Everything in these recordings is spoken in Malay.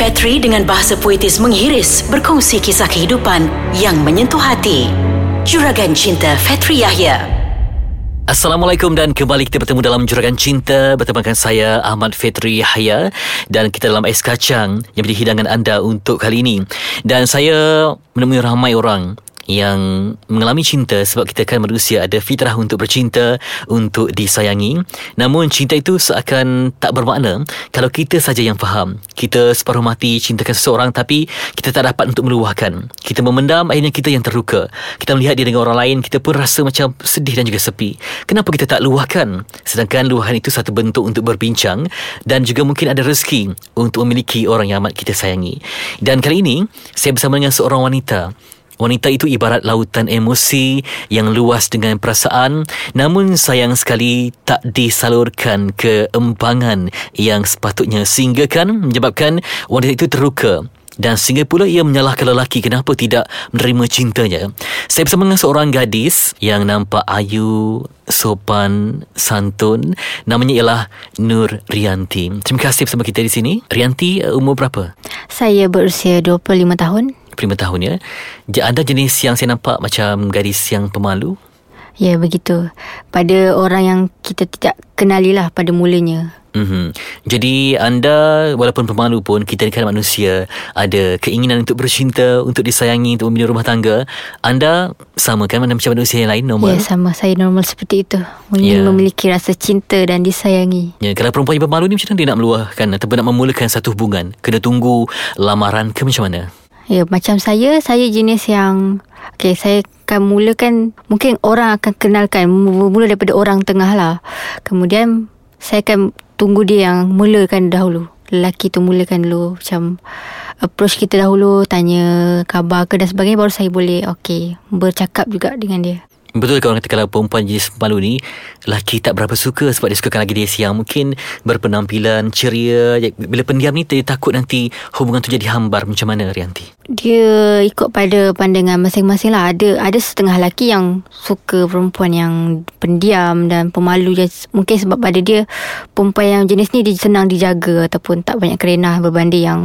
Fetri dengan bahasa puitis menghiris berkongsi kisah kehidupan yang menyentuh hati. Juragan Cinta Fetri Yahya. Assalamualaikum dan kembali kita bertemu dalam Juragan Cinta bersama dengan saya Ahmad Fetri Yahya dan kita dalam Ais Kacang yang menjadi hidangan anda untuk kali ini. Dan saya menemui ramai orang yang mengalami cinta sebab kita kan manusia ada fitrah untuk bercinta, untuk disayangi. Namun cinta itu seakan tak bermakna kalau kita saja yang faham. Kita separuh mati cintakan seseorang tapi kita tak dapat untuk meluahkan. Kita memendam akhirnya kita yang terluka. Kita melihat dia dengan orang lain, kita pun rasa macam sedih dan juga sepi. Kenapa kita tak luahkan? Sedangkan luahan itu satu bentuk untuk berbincang dan juga mungkin ada rezeki untuk memiliki orang yang amat kita sayangi. Dan kali ini saya bersama dengan seorang wanita Wanita itu ibarat lautan emosi yang luas dengan perasaan namun sayang sekali tak disalurkan ke empangan yang sepatutnya sehingga kan menyebabkan wanita itu terluka dan sehingga pula ia menyalahkan lelaki kenapa tidak menerima cintanya. Saya bersama dengan seorang gadis yang nampak ayu, sopan, santun. Namanya ialah Nur Rianti. Terima kasih bersama kita di sini. Rianti umur berapa? Saya berusia 25 tahun. 25 tahun ya. Anda jenis yang saya nampak macam gadis yang pemalu? Ya, begitu. Pada orang yang kita tidak kenalilah pada mulanya. Mm-hmm. Jadi anda walaupun pemalu pun kita ni kan manusia ada keinginan untuk bercinta, untuk disayangi, untuk membina rumah tangga. Anda sama kan macam manusia yang lain normal? Ya sama, saya normal seperti itu. Ingin yeah. memiliki rasa cinta dan disayangi. Ya, kalau perempuan yang pemalu ni macam mana dia nak meluahkan ataupun nak memulakan satu hubungan? Kena tunggu lamaran ke macam mana? Ya, macam saya, saya jenis yang Okay, saya akan mulakan Mungkin orang akan kenalkan Mula daripada orang tengah lah. Kemudian Saya akan tunggu dia yang mulakan dahulu. Lelaki tu mulakan dulu macam approach kita dahulu tanya khabar ke dan sebagainya baru saya boleh okay bercakap juga dengan dia Betul kalau kata kalau perempuan jenis malu ni Lelaki tak berapa suka Sebab dia sukakan lagi dia yang Mungkin berpenampilan Ceria Bila pendiam ni Dia takut nanti Hubungan tu jadi hambar. Macam mana Rianti? Dia ikut pada pandangan masing-masing lah. Ada ada setengah lelaki yang Suka perempuan yang Pendiam dan pemalu. Mungkin sebab pada dia Perempuan yang jenis ni Dia senang dijaga Ataupun tak banyak kerenah Berbanding yang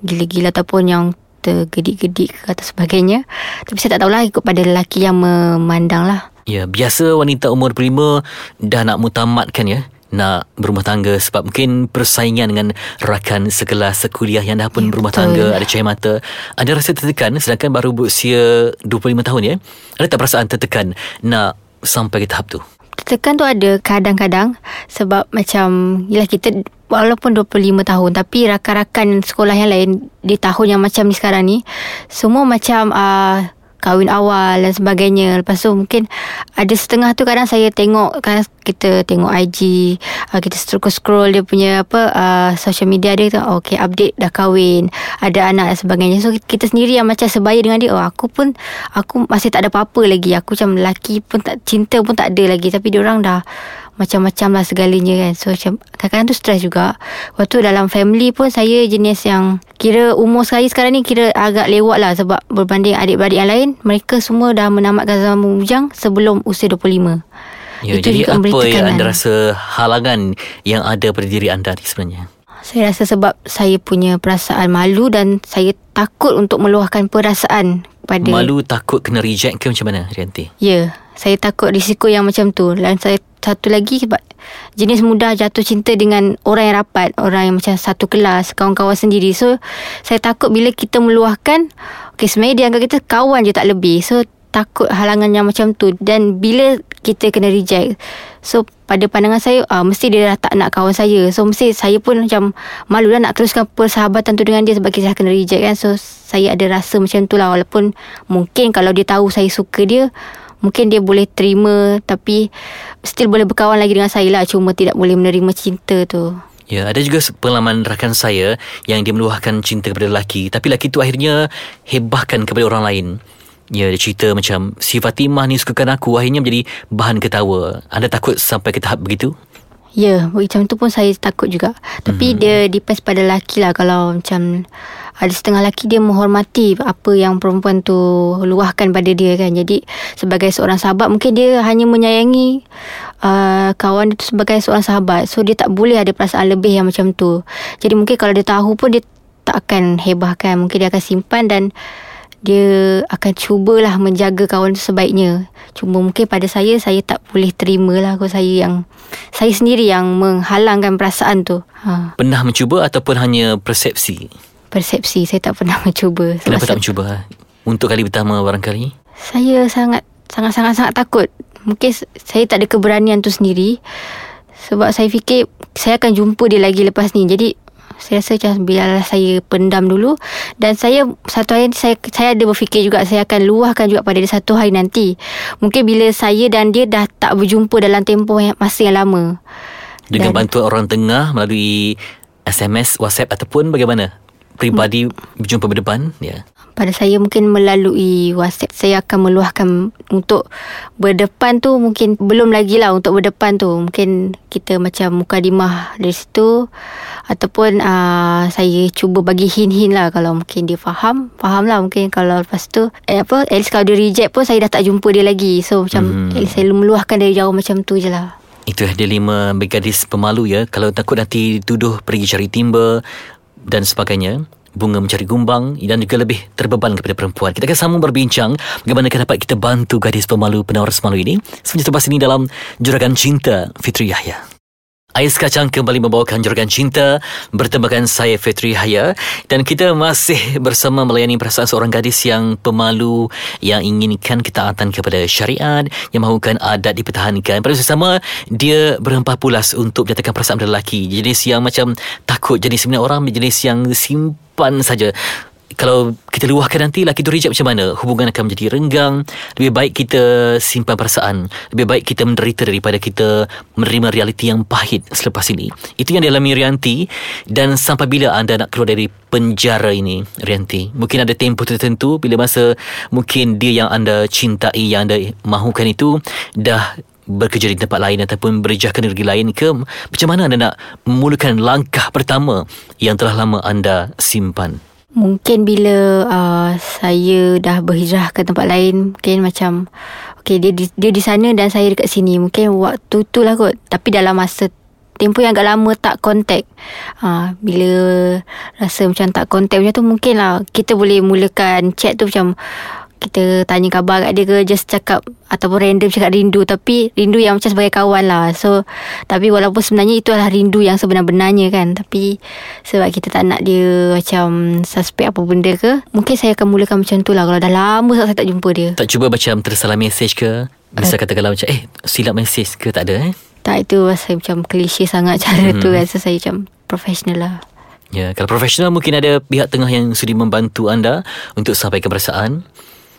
Gila-gila Ataupun yang tergedik-gedik ke atau sebagainya. Tapi saya tak tahulah ikut pada lelaki yang memandang lah. Ya, biasa wanita umur prima dah nak mutamatkan ya nak berumah tangga sebab mungkin persaingan dengan rakan sekelas sekuliah yang dah pun ya, berumah betul. tangga ada cahaya mata ada rasa tertekan sedangkan baru berusia 25 tahun ya ada tak perasaan tertekan nak sampai ke tahap tu tertekan tu ada kadang-kadang sebab macam yalah kita walaupun 25 tahun tapi rakan-rakan sekolah yang lain di tahun yang macam ni sekarang ni semua macam uh, kahwin awal dan sebagainya. Lepas tu mungkin ada setengah tu kadang saya tengok kan kita tengok IG, uh, kita scroll-scroll dia punya apa uh, social media dia tu okay update dah kahwin, ada anak dan sebagainya. So kita sendiri yang macam sebaya dengan dia. Oh aku pun aku masih tak ada apa-apa lagi. Aku macam lelaki pun tak cinta pun tak ada lagi tapi dia orang dah macam-macam lah segalanya kan. So macam kadang-kadang tu stres juga. Waktu dalam family pun saya jenis yang Kira umur saya sekarang ni kira agak lewat lah Sebab berbanding adik-beradik yang lain Mereka semua dah menamatkan zaman bujang sebelum usia 25 Ya, Itu jadi apa yang anda rasa halangan yang ada pada diri anda ni sebenarnya? Saya rasa sebab saya punya perasaan malu dan saya takut untuk meluahkan perasaan pada Malu takut kena reject ke macam mana Rianti? Ya, saya takut risiko yang macam tu dan saya satu lagi sebab jenis mudah jatuh cinta dengan orang yang rapat, orang yang macam satu kelas, kawan-kawan sendiri. So, saya takut bila kita meluahkan, okay, sebenarnya dia anggap kita kawan je tak lebih. So, takut halangan yang macam tu. Dan bila kita kena reject, so, pada pandangan saya, uh, mesti dia dah tak nak kawan saya. So, mesti saya pun macam malu lah nak teruskan persahabatan tu dengan dia sebab kita dah kena reject kan. So, saya ada rasa macam tu lah. Walaupun mungkin kalau dia tahu saya suka dia, mungkin dia boleh terima tapi still boleh berkawan lagi dengan saya lah cuma tidak boleh menerima cinta tu. Ya, ada juga pengalaman rakan saya yang dia meluahkan cinta kepada lelaki tapi lelaki tu akhirnya hebahkan kepada orang lain. Ya, dia cerita macam si Fatimah ni sukakan aku akhirnya menjadi bahan ketawa. Anda takut sampai ke tahap begitu? Ya, macam tu pun saya takut juga. Tapi mm-hmm. dia depends pada lelaki lah kalau macam ada setengah lelaki dia menghormati apa yang perempuan tu luahkan pada dia kan. Jadi sebagai seorang sahabat mungkin dia hanya menyayangi uh, kawan dia tu sebagai seorang sahabat. So dia tak boleh ada perasaan lebih yang macam tu. Jadi mungkin kalau dia tahu pun dia tak akan hebahkan Mungkin dia akan simpan dan dia akan cubalah menjaga kawan tu sebaiknya. Cuma mungkin pada saya, saya tak boleh terima lah kalau saya yang, saya sendiri yang menghalangkan perasaan tu. Ha. Pernah mencuba ataupun hanya persepsi? Persepsi, saya tak pernah mencuba. Kenapa tak mencuba? Untuk kali pertama barangkali? Saya sangat, sangat-sangat-sangat takut. Mungkin saya tak ada keberanian tu sendiri. Sebab saya fikir saya akan jumpa dia lagi lepas ni. Jadi saya rasa macam biarlah saya pendam dulu dan saya satu hari saya saya ada berfikir juga saya akan luahkan juga pada dia satu hari nanti. Mungkin bila saya dan dia dah tak berjumpa dalam tempoh yang masa yang lama. Dengan dan, bantuan orang tengah melalui SMS, WhatsApp ataupun bagaimana? Pribadi berjumpa berdepan, ya. Pada saya mungkin melalui WhatsApp saya akan meluahkan untuk berdepan tu mungkin belum lagi lah untuk berdepan tu mungkin kita macam muka mukadimah dari situ ataupun uh, saya cuba bagi hint-hint lah kalau mungkin dia faham faham lah mungkin kalau lepas tu eh, apa at least kalau dia reject pun saya dah tak jumpa dia lagi so macam hmm. saya meluahkan dari jauh macam tu je lah itu dia lima gadis pemalu ya kalau takut nanti tuduh pergi cari timba dan sebagainya bunga mencari gumbang dan juga lebih terbeban kepada perempuan. Kita akan sambung berbincang bagaimana dapat kita bantu gadis pemalu penawar semalu ini. Sebenarnya lepas ini dalam Juragan Cinta Fitri Yahya. Ais Kacang kembali membawakan Juragan Cinta bertemakan saya Fitri Haya. Dan kita masih bersama melayani perasaan seorang gadis yang pemalu yang inginkan ketaatan kepada syariat yang mahukan adat dipertahankan. Pada sama dia berempah pulas untuk menyatakan perasaan pada lelaki. Jenis yang macam takut jenis sebenarnya orang jenis yang simpan saja kalau kita luahkan nanti laki tu reject macam mana? Hubungan akan menjadi renggang lebih baik kita simpan perasaan lebih baik kita menderita daripada kita menerima realiti yang pahit selepas ini. Itu yang dialami Rianti. Dan sampai bila anda nak keluar dari penjara ini Rianti? Mungkin ada tempoh tertentu bila masa mungkin dia yang anda cintai yang anda mahukan itu dah bekerja di tempat lain ataupun berjah ke negeri lain ke macam mana anda nak memulakan langkah pertama yang telah lama anda simpan Mungkin bila uh, saya dah berhijrah ke tempat lain Mungkin macam Okay dia di, dia di sana dan saya dekat sini Mungkin waktu tu lah kot. Tapi dalam masa Tempoh yang agak lama tak contact. Uh, Bila rasa macam tak contact macam tu Mungkin lah kita boleh mulakan chat tu macam kita tanya khabar kat dia ke just cakap ataupun random cakap rindu. Tapi rindu yang macam sebagai kawan lah. So tapi walaupun sebenarnya itu adalah rindu yang sebenar-benarnya kan. Tapi sebab kita tak nak dia macam suspek apa benda ke mungkin saya akan mulakan macam tu lah. Kalau dah lama saya tak jumpa dia. Tak cuba macam tersalah mesej ke? Bisa uh, katakanlah macam eh silap mesej ke? Tak ada eh? Tak itu saya macam klise sangat cara hmm. tu rasa saya macam profesional lah. Ya, kalau profesional mungkin ada pihak tengah yang sudi membantu anda untuk sampaikan perasaan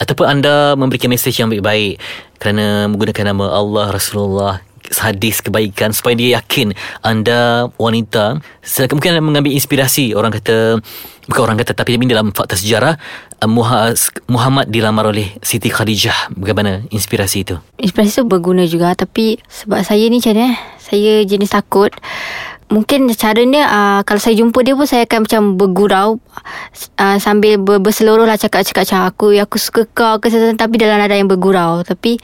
ataupun anda memberikan mesej yang baik-baik kerana menggunakan nama Allah Rasulullah hadis kebaikan supaya dia yakin anda wanita mungkin mengambil inspirasi. Orang kata bukan orang kata tapi dalam fakta sejarah uh, Muhammad dilamar oleh Siti Khadijah. Bagaimana inspirasi itu? Inspirasi itu berguna juga tapi sebab saya ni macam ni eh, saya jenis takut mungkin caranya uh, kalau saya jumpa dia pun saya akan macam bergurau uh, sambil ber- berseluruh lah cakap-cakap macam aku aku suka kau kesatuan tapi dalam nada yang bergurau. Tapi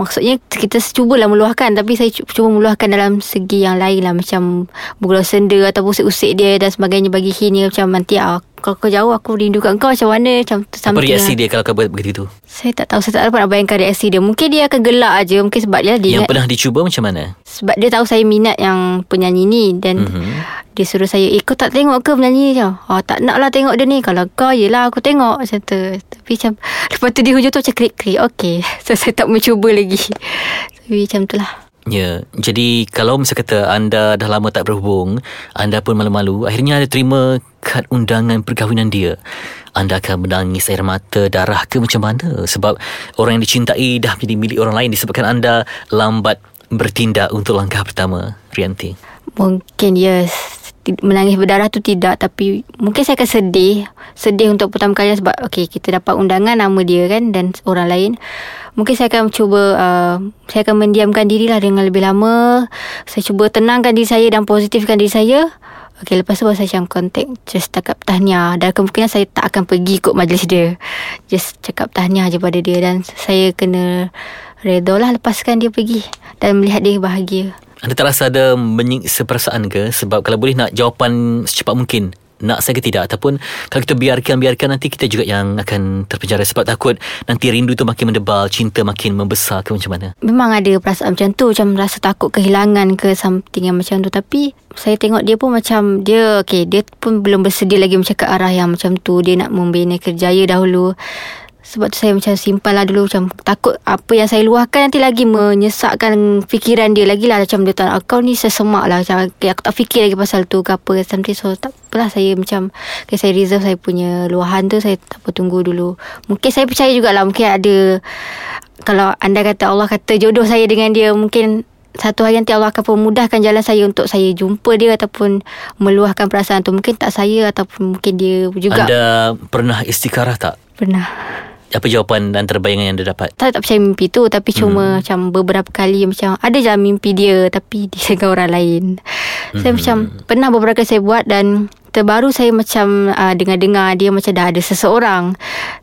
Maksudnya kita cubalah meluahkan Tapi saya cuba meluahkan dalam segi yang lain lah Macam bergurau senda Ataupun usik-usik dia dan sebagainya Bagi hina macam nanti ah, Kalau kau jauh aku rindukan kau macam mana macam tu, Apa reaksi lah. dia kalau kau buat begitu Saya tak tahu Saya tak dapat nak bayangkan reaksi dia. Mungkin dia akan gelak aja Mungkin sebab dia, dia Yang pernah dicuba macam mana Sebab dia tahu saya minat yang penyanyi ni Dan mm-hmm. Dia suruh saya Eh kau tak tengok ke penyanyi ni oh, Tak nak lah tengok dia ni Kalau kau yelah aku tengok Macam tu Tapi macam Lepas tu dia hujung tu macam klik-klik Okay So saya tak mencuba lagi Tapi macam tu lah Ya, jadi kalau misalnya kata anda dah lama tak berhubung, anda pun malu-malu, akhirnya anda terima kad undangan perkahwinan dia. Anda akan menangis air mata, darah ke macam mana? Sebab orang yang dicintai dah menjadi milik orang lain disebabkan anda lambat bertindak untuk langkah pertama, Rianti. Mungkin yes menangis berdarah tu tidak tapi mungkin saya akan sedih sedih untuk pertama kali sebab okey kita dapat undangan nama dia kan dan orang lain. Mungkin saya akan cuba uh, saya akan mendiamkan dirilah dengan lebih lama. Saya cuba tenangkan diri saya dan positifkan diri saya. Okey lepas tu baru saya macam contact just cakap tahniah. Dan kemungkinan saya tak akan pergi ikut majlis dia. Just cakap tahniah je pada dia dan saya kena redha lah lepaskan dia pergi dan melihat dia bahagia anda tak rasa ada menyiksa perasaan ke? Sebab kalau boleh nak jawapan secepat mungkin. nak saya ke tidak ataupun kalau kita biarkan-biarkan nanti kita juga yang akan terpenjara sebab takut nanti rindu tu makin mendebal, cinta makin membesar ke macam mana? Memang ada perasaan macam tu Macam rasa takut kehilangan ke Something yang macam tu Tapi Saya tengok dia pun macam Dia okay Dia pun belum bersedia lagi Macam ke arah yang macam tu Dia nak membina kerjaya dahulu sebab tu saya macam simpan lah dulu Macam takut apa yang saya luahkan Nanti lagi menyesakkan fikiran dia lagi lah. Macam dia tak kau ni sesemak lah. Macam aku tak fikir lagi pasal tu ke apa. Something so tak apalah saya macam okay, Saya reserve saya punya luahan tu Saya tak apa tunggu dulu. Mungkin saya percaya jugalah Mungkin ada Kalau anda kata Allah kata jodoh saya dengan dia Mungkin satu hari nanti Allah akan pemudahkan jalan saya untuk saya jumpa dia ataupun meluahkan perasaan tu mungkin tak saya ataupun mungkin dia juga Anda pernah istikarah tak? pernah Apa jawapan dan terbayangan yang anda dapat? saya tak percaya mimpi tu tapi cuma hmm. macam beberapa kali macam ada je mimpi dia tapi dia dengan orang lain. Hmm. Saya macam pernah beberapa kali saya buat dan terbaru saya macam uh, dengar-dengar dia macam dah ada seseorang.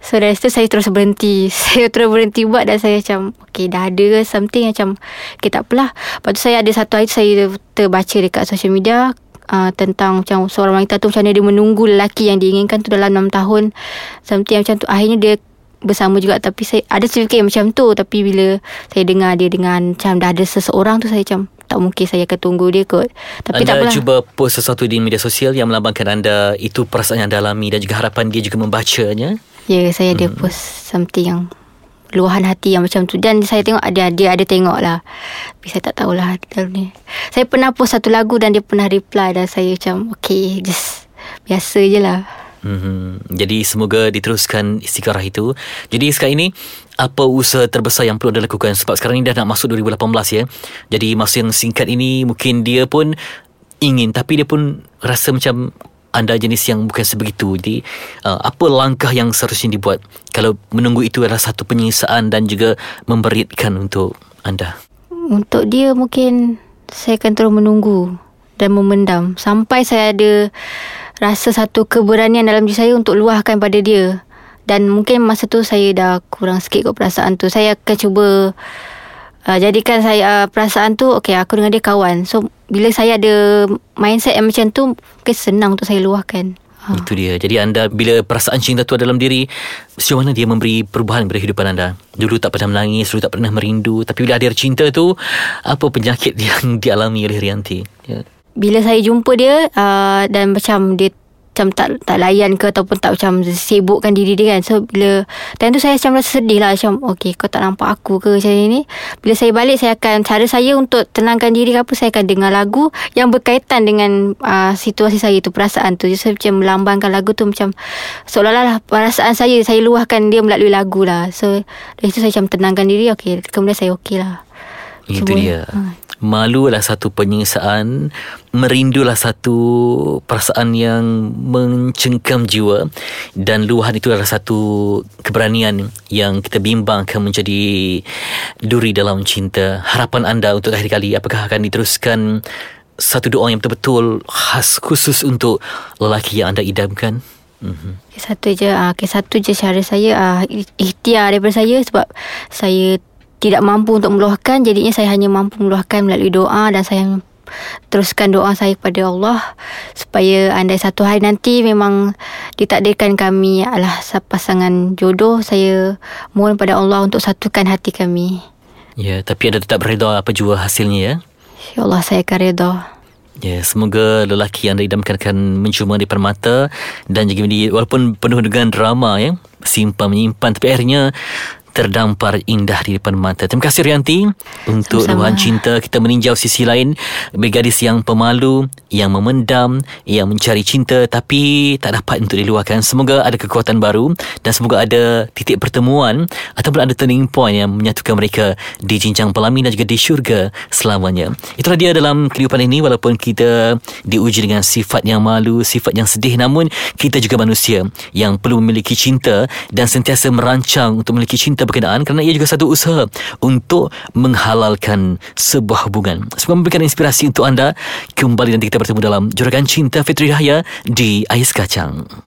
So dari situ saya terus berhenti. Saya terus berhenti buat dan saya macam okay dah ada something macam okay tak apalah. Lepas tu saya ada satu hari saya terbaca dekat social media Uh, tentang macam seorang wanita tu macam mana dia menunggu lelaki yang diinginkan tu dalam 6 tahun something macam tu akhirnya dia bersama juga tapi saya ada terfikir macam tu tapi bila saya dengar dia dengan macam dah ada seseorang tu saya macam tak mungkin saya akan tunggu dia kot. Tapi anda tak apalah. cuba post sesuatu di media sosial yang melambangkan anda itu perasaan yang anda alami dan juga harapan dia juga membacanya. ya saya ada post something yang luahan hati yang macam tu. Dan saya tengok ada dia ada tengok lah. Tapi saya tak tahulah dalam ni. Saya pernah post satu lagu dan dia pernah reply dan saya macam okay just biasa je lah Mm-hmm. Jadi semoga diteruskan istiqarah itu. Jadi sekarang ini apa usaha terbesar yang perlu anda lakukan sebab sekarang ini dah nak masuk 2018 ya. Jadi masa yang singkat ini mungkin dia pun ingin tapi dia pun rasa macam anda jenis yang bukan sebegitu. Jadi uh, apa langkah yang seharusnya dibuat kalau menunggu itu adalah satu penyiksaan dan juga memberitkan untuk anda? Untuk dia mungkin saya akan terus menunggu dan memendam sampai saya ada rasa satu keberanian dalam diri saya untuk luahkan pada dia. Dan mungkin masa tu saya dah kurang sikit kot perasaan tu. Saya akan cuba uh, jadikan saya uh, perasaan tu okay aku dengan dia kawan. So bila saya ada mindset yang macam tu mungkin senang untuk saya luahkan. Ha. Itu dia. Jadi anda bila perasaan cinta tu ada dalam diri, sejauh mana dia memberi perubahan pada kehidupan anda? Dulu tak pernah menangis, dulu tak pernah merindu, tapi bila ada cinta tu, apa penyakit yang dialami oleh Rianti? Ya. Bila saya jumpa dia uh, dan macam dia macam tak tak layan ke ataupun tak macam sibukkan diri dia kan. So bila time tu saya macam rasa sedih lah macam okay kau tak nampak aku ke macam ni. Bila saya balik saya akan cara saya untuk tenangkan diri ke apa saya akan dengar lagu yang berkaitan dengan uh, situasi saya tu perasaan tu. Jadi saya macam melambangkan lagu tu macam seolah-olah perasaan saya saya luahkan dia melalui lagu lah. So dari situ saya macam tenangkan diri okay kemudian saya okay lah. Itu Semua- dia. Ha. Malu adalah satu penyiksaan, merindulah satu perasaan yang mencengkam jiwa dan luahan itu adalah satu keberanian yang kita bimbang akan menjadi duri dalam cinta. Harapan anda untuk akhir kali apakah akan diteruskan satu doa yang betul-betul khas khusus untuk lelaki yang anda idamkan? Mm-hmm. Satu je okay, satu je cara saya ah ikhtiar daripada saya sebab saya tidak mampu untuk meluahkan jadinya saya hanya mampu meluahkan melalui doa dan saya teruskan doa saya kepada Allah supaya andai satu hari nanti memang ditakdirkan kami adalah pasangan jodoh saya mohon pada Allah untuk satukan hati kami. Ya, tapi anda tetap bereda apa jua hasilnya ya. insyaAllah saya akan redha Ya, semoga lelaki yang anda idamkan akan mencuma di permata dan juga di, walaupun penuh dengan drama ya, simpan menyimpan tapi akhirnya terdampar indah di depan mata. Terima kasih Rianti untuk Sama-sama. luahan cinta. Kita meninjau sisi lain bagi gadis yang pemalu, yang memendam, yang mencari cinta tapi tak dapat untuk diluahkan. Semoga ada kekuatan baru dan semoga ada titik pertemuan ataupun ada turning point yang menyatukan mereka di jinjang pelamin dan juga di syurga selamanya. Itulah dia dalam kehidupan ini walaupun kita diuji dengan sifat yang malu, sifat yang sedih namun kita juga manusia yang perlu memiliki cinta dan sentiasa merancang untuk memiliki cinta berkenaan kerana ia juga satu usaha untuk menghalalkan sebuah hubungan. Semoga memberikan inspirasi untuk anda. Kembali nanti kita bertemu dalam Juragan Cinta Fitri Rahaya di Ais Kacang.